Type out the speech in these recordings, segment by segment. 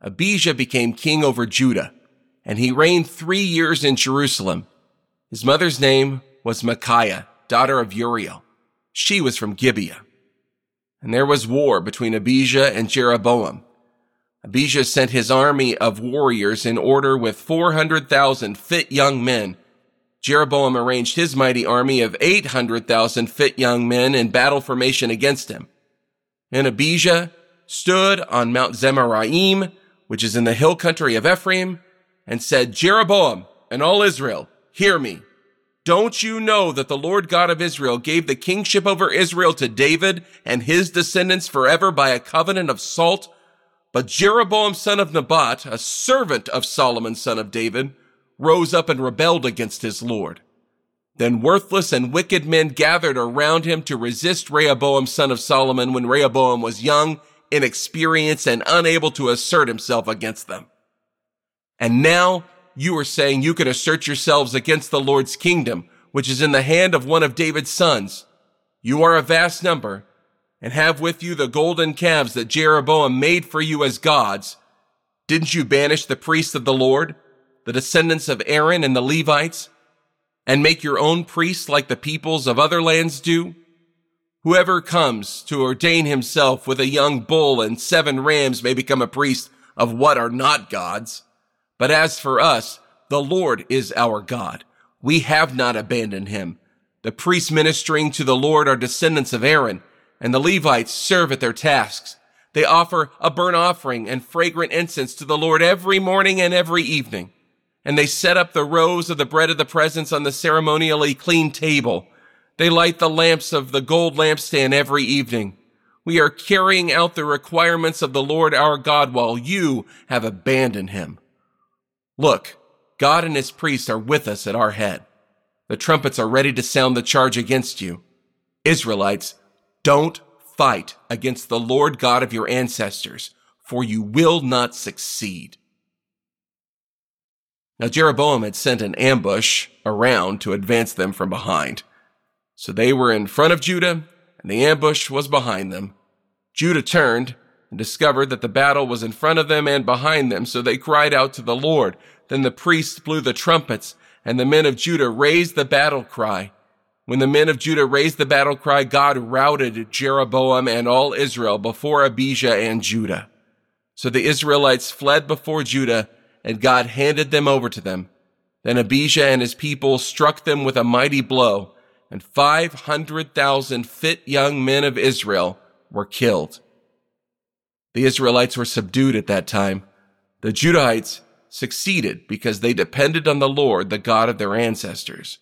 Abijah became king over Judah, and he reigned three years in Jerusalem. His mother's name was Micaiah, daughter of Uriel. She was from Gibeah. And there was war between Abijah and Jeroboam. Abijah sent his army of warriors in order with 400,000 fit young men. Jeroboam arranged his mighty army of 800,000 fit young men in battle formation against him. And Abijah stood on Mount Zemaraim which is in the hill country of Ephraim, and said, Jeroboam and all Israel, hear me. Don't you know that the Lord God of Israel gave the kingship over Israel to David and his descendants forever by a covenant of salt? But Jeroboam son of Nebat, a servant of Solomon son of David, rose up and rebelled against his Lord. Then worthless and wicked men gathered around him to resist Rehoboam son of Solomon when Rehoboam was young inexperienced, and unable to assert himself against them. And now you are saying you can assert yourselves against the Lord's kingdom, which is in the hand of one of David's sons. You are a vast number, and have with you the golden calves that Jeroboam made for you as gods. Didn't you banish the priests of the Lord, the descendants of Aaron and the Levites, and make your own priests like the peoples of other lands do? Whoever comes to ordain himself with a young bull and seven rams may become a priest of what are not gods. But as for us, the Lord is our God. We have not abandoned him. The priests ministering to the Lord are descendants of Aaron, and the Levites serve at their tasks. They offer a burnt offering and fragrant incense to the Lord every morning and every evening. And they set up the rows of the bread of the presence on the ceremonially clean table they light the lamps of the gold lampstand every evening. We are carrying out the requirements of the Lord our God while you have abandoned him. Look, God and his priests are with us at our head. The trumpets are ready to sound the charge against you. Israelites, don't fight against the Lord God of your ancestors, for you will not succeed. Now Jeroboam had sent an ambush around to advance them from behind. So they were in front of Judah, and the ambush was behind them. Judah turned and discovered that the battle was in front of them and behind them, so they cried out to the Lord. Then the priests blew the trumpets, and the men of Judah raised the battle cry. When the men of Judah raised the battle cry, God routed Jeroboam and all Israel before Abijah and Judah. So the Israelites fled before Judah, and God handed them over to them. Then Abijah and his people struck them with a mighty blow and 500,000 fit young men of Israel were killed. The Israelites were subdued at that time. The Judahites succeeded because they depended on the Lord, the God of their ancestors.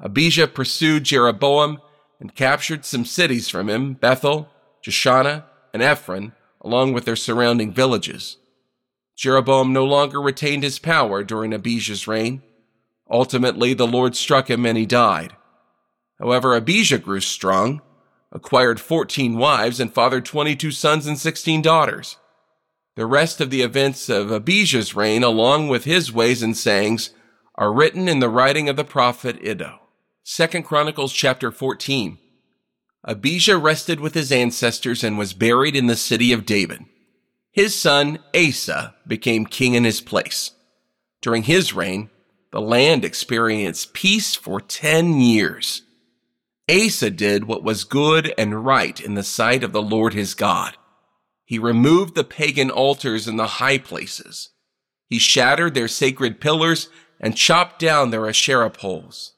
Abijah pursued Jeroboam and captured some cities from him, Bethel, Jeshanah, and Ephron, along with their surrounding villages. Jeroboam no longer retained his power during Abijah's reign. Ultimately, the Lord struck him and he died. However, Abijah grew strong, acquired 14 wives, and fathered 22 sons and 16 daughters. The rest of the events of Abijah's reign, along with his ways and sayings, are written in the writing of the prophet Iddo. 2 Chronicles chapter 14. Abijah rested with his ancestors and was buried in the city of David. His son Asa became king in his place. During his reign, the land experienced peace for 10 years. Asa did what was good and right in the sight of the Lord his God. He removed the pagan altars in the high places. He shattered their sacred pillars and chopped down their Asherah poles.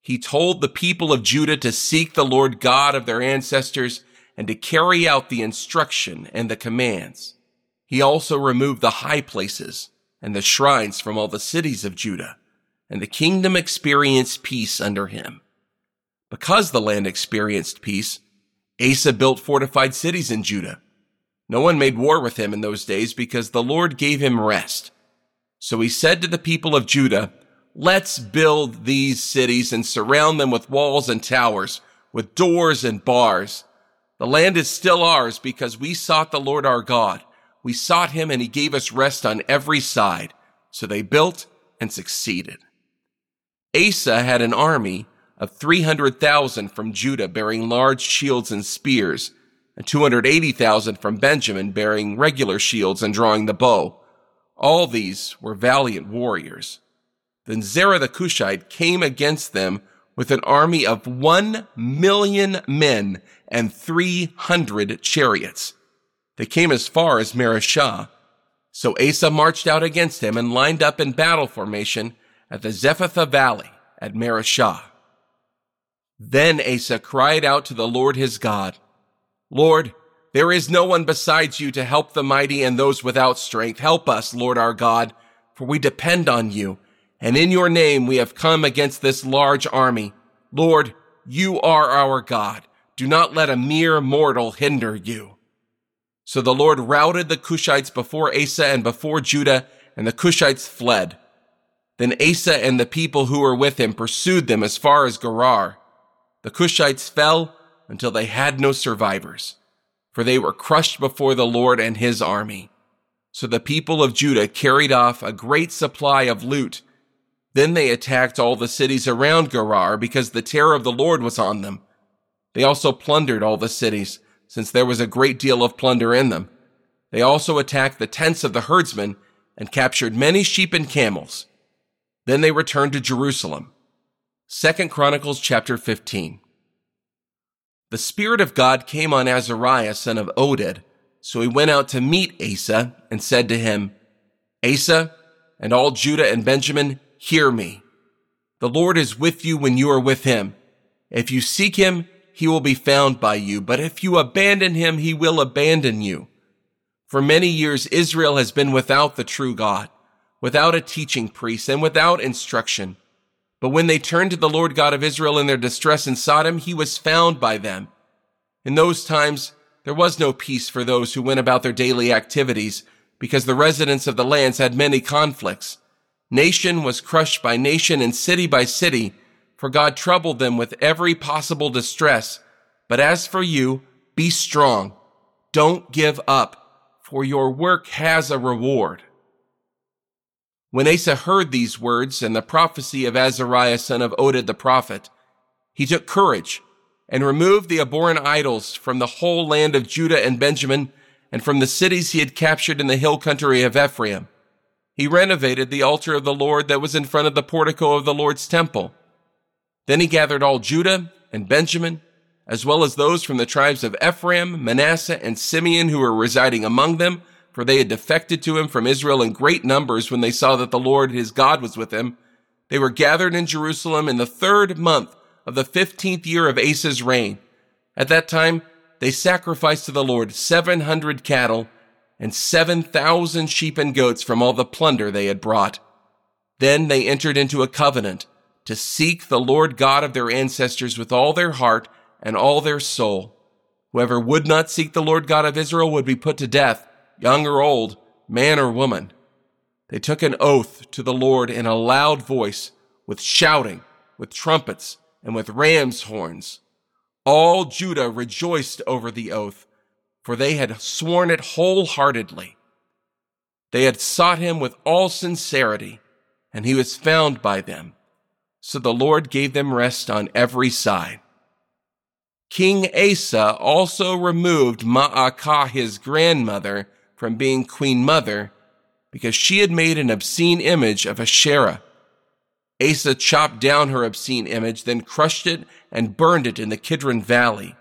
He told the people of Judah to seek the Lord God of their ancestors and to carry out the instruction and the commands. He also removed the high places and the shrines from all the cities of Judah, and the kingdom experienced peace under him. Because the land experienced peace, Asa built fortified cities in Judah. No one made war with him in those days because the Lord gave him rest. So he said to the people of Judah, Let's build these cities and surround them with walls and towers, with doors and bars. The land is still ours because we sought the Lord our God. We sought him and he gave us rest on every side. So they built and succeeded. Asa had an army of 300,000 from Judah bearing large shields and spears, and 280,000 from Benjamin bearing regular shields and drawing the bow. All these were valiant warriors. Then Zerah the Cushite came against them with an army of one million men and 300 chariots. They came as far as Mareshah. So Asa marched out against him and lined up in battle formation at the Zephathah Valley at Mareshah. Then Asa cried out to the Lord his God, Lord, there is no one besides you to help the mighty and those without strength. Help us, Lord our God, for we depend on you, and in your name we have come against this large army. Lord, you are our God. Do not let a mere mortal hinder you. So the Lord routed the Cushites before Asa and before Judah, and the Cushites fled. Then Asa and the people who were with him pursued them as far as Gerar. The Cushites fell until they had no survivors, for they were crushed before the Lord and his army. So the people of Judah carried off a great supply of loot. Then they attacked all the cities around Gerar because the terror of the Lord was on them. They also plundered all the cities, since there was a great deal of plunder in them. They also attacked the tents of the herdsmen and captured many sheep and camels. Then they returned to Jerusalem. Second Chronicles chapter 15. The Spirit of God came on Azariah, son of Oded. So he went out to meet Asa and said to him, Asa and all Judah and Benjamin, hear me. The Lord is with you when you are with him. If you seek him, he will be found by you. But if you abandon him, he will abandon you. For many years, Israel has been without the true God without a teaching priest, and without instruction. But when they turned to the Lord God of Israel in their distress and sought him, he was found by them. In those times, there was no peace for those who went about their daily activities, because the residents of the lands had many conflicts. Nation was crushed by nation and city by city, for God troubled them with every possible distress. But as for you, be strong. Don't give up, for your work has a reward. When Asa heard these words and the prophecy of Azariah son of Oded the prophet, he took courage and removed the abhorrent idols from the whole land of Judah and Benjamin and from the cities he had captured in the hill country of Ephraim. He renovated the altar of the Lord that was in front of the portico of the Lord's temple. Then he gathered all Judah and Benjamin, as well as those from the tribes of Ephraim, Manasseh, and Simeon who were residing among them, for they had defected to him from Israel in great numbers when they saw that the Lord his God was with him. They were gathered in Jerusalem in the third month of the fifteenth year of Asa's reign. At that time, they sacrificed to the Lord seven hundred cattle and seven thousand sheep and goats from all the plunder they had brought. Then they entered into a covenant to seek the Lord God of their ancestors with all their heart and all their soul. Whoever would not seek the Lord God of Israel would be put to death young or old, man or woman. They took an oath to the Lord in a loud voice, with shouting, with trumpets, and with ram's horns. All Judah rejoiced over the oath, for they had sworn it wholeheartedly. They had sought him with all sincerity, and he was found by them. So the Lord gave them rest on every side. King Asa also removed Maacah, his grandmother, from being queen mother because she had made an obscene image of Asherah. Asa chopped down her obscene image, then crushed it and burned it in the Kidron Valley.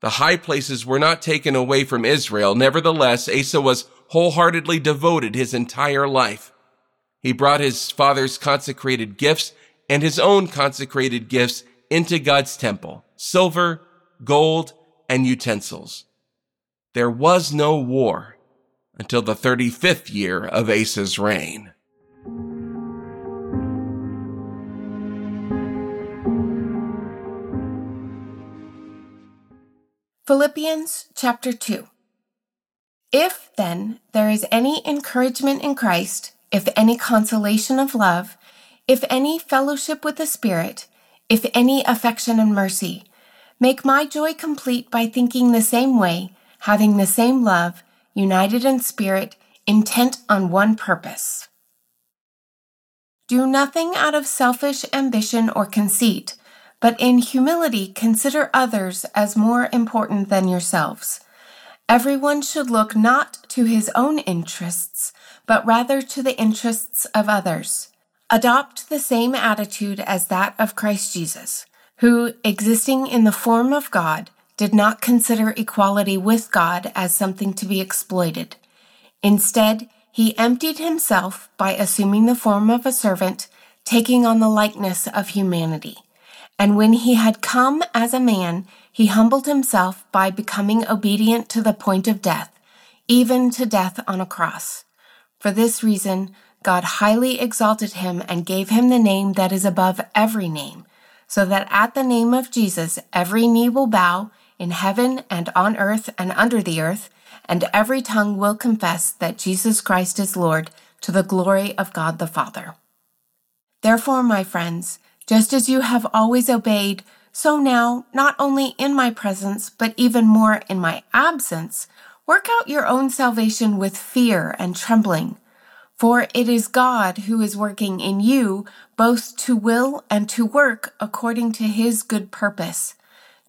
The high places were not taken away from Israel. Nevertheless, Asa was wholeheartedly devoted his entire life. He brought his father's consecrated gifts and his own consecrated gifts into God's temple, silver, gold, and utensils. There was no war until the 35th year of Asa's reign. Philippians chapter 2 If, then, there is any encouragement in Christ, if any consolation of love, if any fellowship with the Spirit, if any affection and mercy, make my joy complete by thinking the same way, having the same love, united in spirit, intent on one purpose. Do nothing out of selfish ambition or conceit, but in humility consider others as more important than yourselves. Everyone should look not to his own interests, but rather to the interests of others. Adopt the same attitude as that of Christ Jesus, who, existing in the form of God, did not consider equality with God as something to be exploited. Instead, he emptied himself by assuming the form of a servant, taking on the likeness of humanity. And when he had come as a man, he humbled himself by becoming obedient to the point of death, even to death on a cross. For this reason, God highly exalted him and gave him the name that is above every name, so that at the name of Jesus every knee will bow in heaven and on earth and under the earth, and every tongue will confess that Jesus Christ is Lord to the glory of God the Father. Therefore, my friends, just as you have always obeyed, so now, not only in my presence, but even more in my absence, work out your own salvation with fear and trembling. For it is God who is working in you both to will and to work according to his good purpose.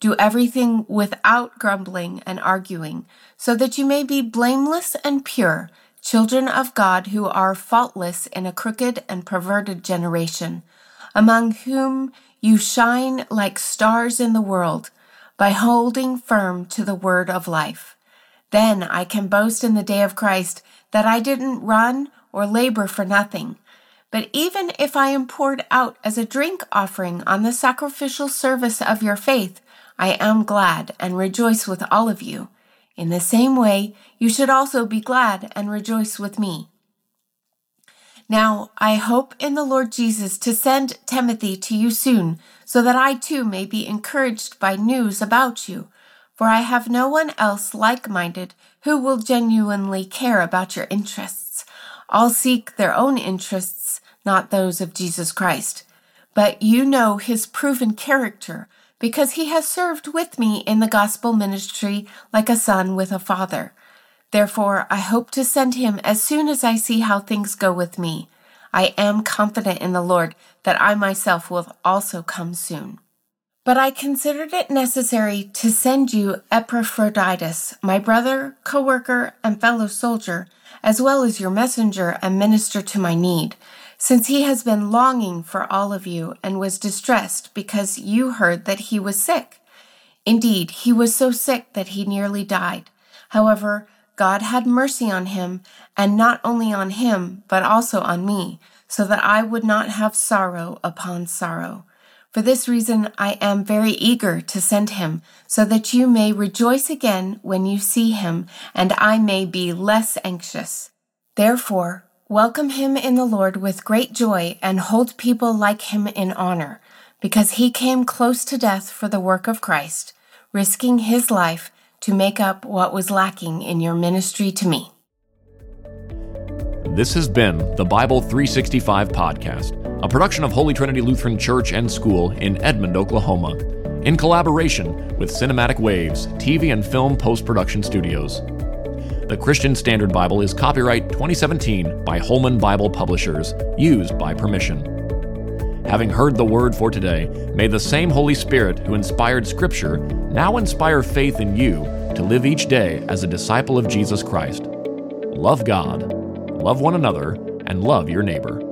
Do everything without grumbling and arguing, so that you may be blameless and pure, children of God who are faultless in a crooked and perverted generation, among whom you shine like stars in the world by holding firm to the word of life. Then I can boast in the day of Christ that I didn't run or labor for nothing. But even if I am poured out as a drink offering on the sacrificial service of your faith, I am glad and rejoice with all of you. In the same way, you should also be glad and rejoice with me. Now I hope in the Lord Jesus to send Timothy to you soon, so that I too may be encouraged by news about you. For I have no one else like minded who will genuinely care about your interests. All seek their own interests, not those of Jesus Christ. But you know his proven character, because he has served with me in the gospel ministry like a son with a father. Therefore, I hope to send him as soon as I see how things go with me. I am confident in the Lord that I myself will also come soon. But I considered it necessary to send you Epaphroditus, my brother, co worker, and fellow soldier, as well as your messenger and minister to my need, since he has been longing for all of you and was distressed because you heard that he was sick. Indeed, he was so sick that he nearly died. However, God had mercy on him, and not only on him, but also on me, so that I would not have sorrow upon sorrow. For this reason, I am very eager to send him, so that you may rejoice again when you see him, and I may be less anxious. Therefore, welcome him in the Lord with great joy, and hold people like him in honor, because he came close to death for the work of Christ, risking his life to make up what was lacking in your ministry to me. This has been the Bible 365 podcast, a production of Holy Trinity Lutheran Church and School in Edmond, Oklahoma, in collaboration with Cinematic Waves TV and Film Post Production Studios. The Christian Standard Bible is copyright 2017 by Holman Bible Publishers, used by permission. Having heard the word for today, may the same Holy Spirit who inspired Scripture now inspire faith in you to live each day as a disciple of Jesus Christ. Love God, love one another, and love your neighbor.